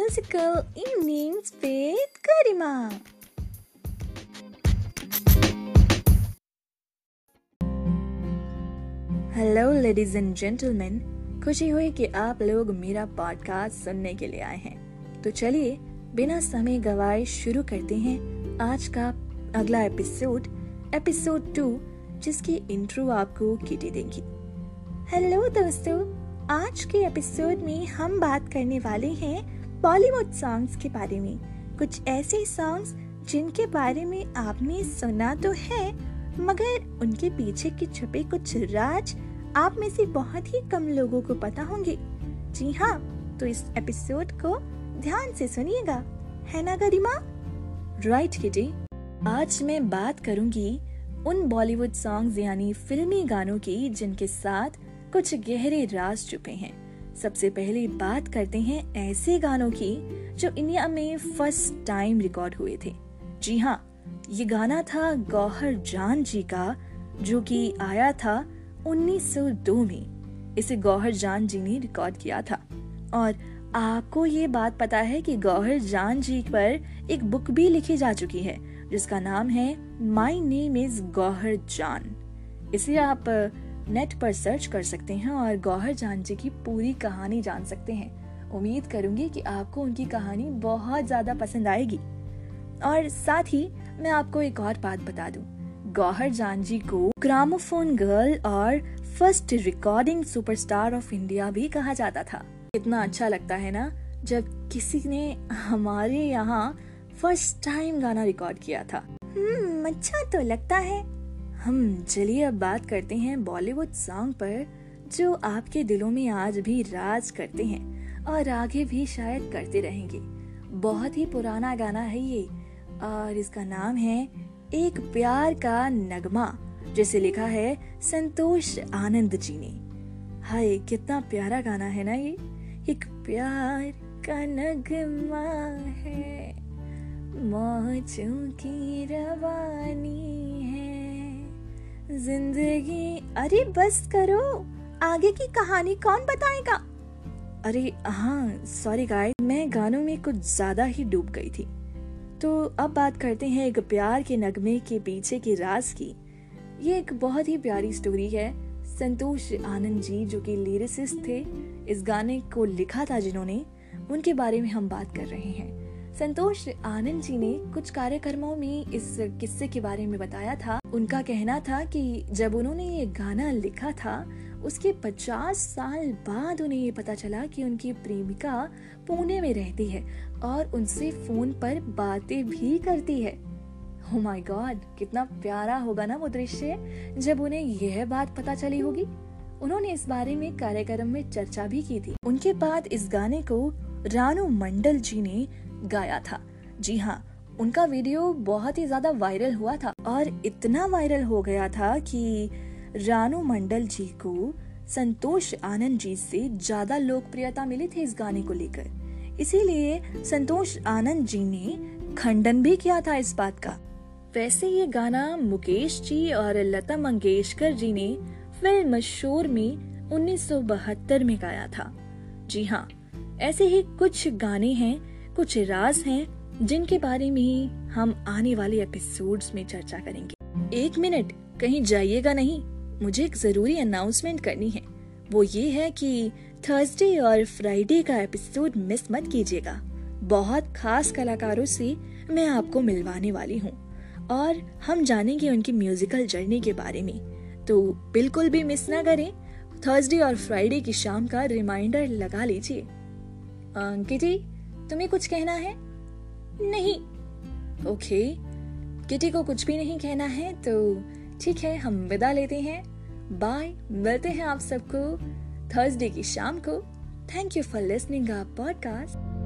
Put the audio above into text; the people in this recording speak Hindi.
musical evenings with Garima. Hello ladies and gentleman खुशी हुई कि आप लोग मेरा पॉडकास्ट सुनने के लिए आए हैं। तो चलिए, बिना समय गवाए शुरू करते हैं आज का अगला एपिसोड एपिसोड टू जिसकी इंट्रो आपको किटी देंगी। हेलो दोस्तों. आज के एपिसोड में हम बात करने वाले हैं बॉलीवुड सॉन्ग्स के बारे में। कुछ ऐसे सॉन्ग्स जिनके बारे में आपने सुना तो है, मगर उनके पीछे के छुपे कुछ राज आप में से बहुत ही कम लोगों को पता होंगे। जी हाँ तो इस एपिसोड को ध्यान से सुनिएगा, है ना गरिमा? Right kitty. आज मैं बात करूँगी उन बॉलीवुड सॉन्ग्स यानी फिल्मी गानों की जिनके साथ कुछ गहरे राज छुपे हैं। सबसे पहले बात करते हैं ऐसे गानों की जो इंडिया में फ़र्स्ट टाइम रिकॉर्ड हुए थे। जी हाँ ये गाना था गौहर जान जी का, जो कि आया था 1902 में। इसे गौहर जान जी ने रिकॉर्ड किया था। और आपको ये बात पता है कि गौहर जान जी पर एक बुक भी लिखी जा चुकी है, जिसका नाम है माई नेम इज़ गौहर जान। इसे आप नेट पर सर्च कर सकते हैं और गौहर जान जी की पूरी कहानी जान सकते हैं। उम्मीद करूँगी कि आपको उनकी कहानी बहुत ज़्यादा पसंद आएगी। और साथ ही मैं आपको एक और बात बता दूँ। गौहर जान जी को ग्रामोफोन गर्ल और first recording superstar of India भी कहा जाता था। कितना अच्छा लगता है ना, जब किसी ने हमारे यहाँ फ़र्स्ट टाइम गाना रिकॉर्ड किया था। हम्म अच्छा तो लगता है। हम चलिए अब बात करते हैं बॉलीवुड सॉन्ग पर, जो आपके दिलों में आज भी राज करते हैं और आगे भी शायद करते रहेंगे। बहुत ही पुराना गाना है ये, और इसका नाम है एक प्यार का नगमा, जिसे लिखा है संतोष आनंद जी ने। हाय, कितना प्यारा गाना है ना ये। एक प्यार का नगमा है, मौजों की रवानी ज़िंदगी। अरे, बस करो। आगे की कहानी कौन बताएगा? अरे हाँ सॉरी गाय मैं गानों में कुछ ज़्यादा ही डूब गई थी। तो अब बात करते हैं एक प्यार के नगमे के पीछे के राज की। ये एक बहुत ही प्यारी स्टोरी है। संतोष आनंद जी, जो कि लिरिसिस्ट थे, इस गाने को लिखा था जिन्होंने, उनके बारे में हम बात कर रहे हैं। संतोष आनंद जी ने कुछ कार्यक्रमों में इस किस्से के बारे में बताया था। उनका कहना था कि जब उन्होंने ये गाना लिखा था, उसके 50 साल बाद उन्हें ये पता चला कि उनकी प्रेमिका पुणे में रहती है और उनसे फ़ोन पर बातें भी करती है। Oh my गॉड कितना प्यारा होगा ना वो दृश्य। जब उन्हें यह बात पता चली होगी, उन्होंने इस बारे में कार्यक्रम में चर्चा भी की थी। उनके बाद इस गाने को रानू मंडल जी ने गाया था। जी हाँ उनका वीडियो बहुत ही ज़्यादा वायरल हुआ था और इतना वायरल हो गया था कि रानू मंडल जी को संतोष आनंद जी से ज़्यादा लोकप्रियता मिली थी इस गाने को लेकर। इसीलिए संतोष आनंद जी ने खंडन भी किया था इस बात का। वैसे ये गाना मुकेश जी और लता मंगेशकर जी ने फ़िल्म शोर में 1972 में गाया था। जी हाँ ऐसे ही कुछ गाने हैं कुछ राज हैं जिनके बारे में हम आने वाले एपिसोड्स में चर्चा करेंगे। एक मिनट, कहीं जाइएगा नहीं। मुझे एक ज़रूरी अनाउंसमेंट करनी है। वो ये है कि थर्सडे और फ्राइडे का एपिसोड मिस मत कीजिएगा। बहुत खास कलाकारों से मैं आपको मिलवाने वाली हूँ। और हम जानेंगे उनकी म्यूजिकल जर्नी के बारे में। तो बिल्कुल भी मिस ना करें। थर्सडे और फ्राइडे की शाम का रिमाइंडर लगा लीजिए। किटी तुम्हें कुछ कहना है? नहीं। ओके। किटी को कुछ भी नहीं कहना है तो ठीक है, हम विदा लेते हैं। बाय। मिलते हैं आप सबको थर्सडे की शाम को। Thank you for listening our podcast